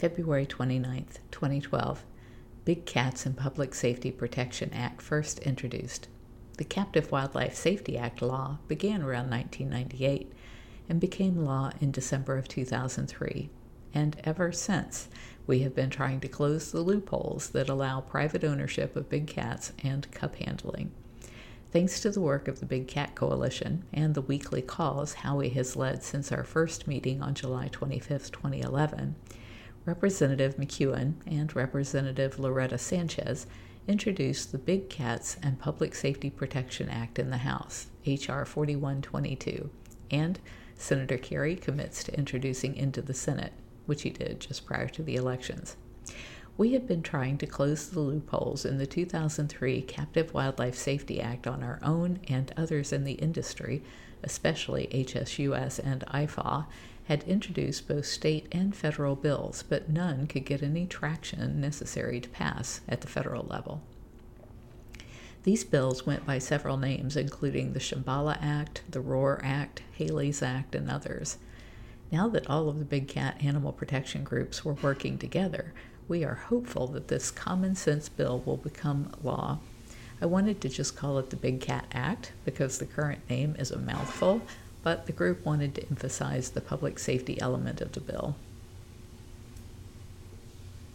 February 29, 2012, Big Cats and Public Safety Protection Act first introduced. The Captive Wildlife Safety Act law began around 1998 and became law in December of 2003. And ever since, we have been trying to close the loopholes that allow private ownership of big cats and cub handling. Thanks to the work of the Big Cat Coalition and the weekly calls Howie has led since our first meeting on July 25, 2011, Representative McKeon and Representative Loretta Sanchez introduced the Big Cats and Public Safety Protection Act in the House, H.R. 4122, and Senator Kerry commits to introducing into the Senate, which he did just prior to the elections. We have been trying to close the loopholes in the 2003 Captive Wildlife Safety Act on our own and others in the industry, especially HSUS and IFAW, had introduced both state and federal bills, but none could get any traction necessary to pass at the federal level. These bills went by several names, including the Shambhala Act, the Roar Act, Haley's Act, and others. Now that all of the big cat animal protection groups were working together, we are hopeful that this common sense bill will become law. I wanted to just call it the Big Cat Act because the current name is a mouthful, but the group wanted to emphasize the public safety element of the bill.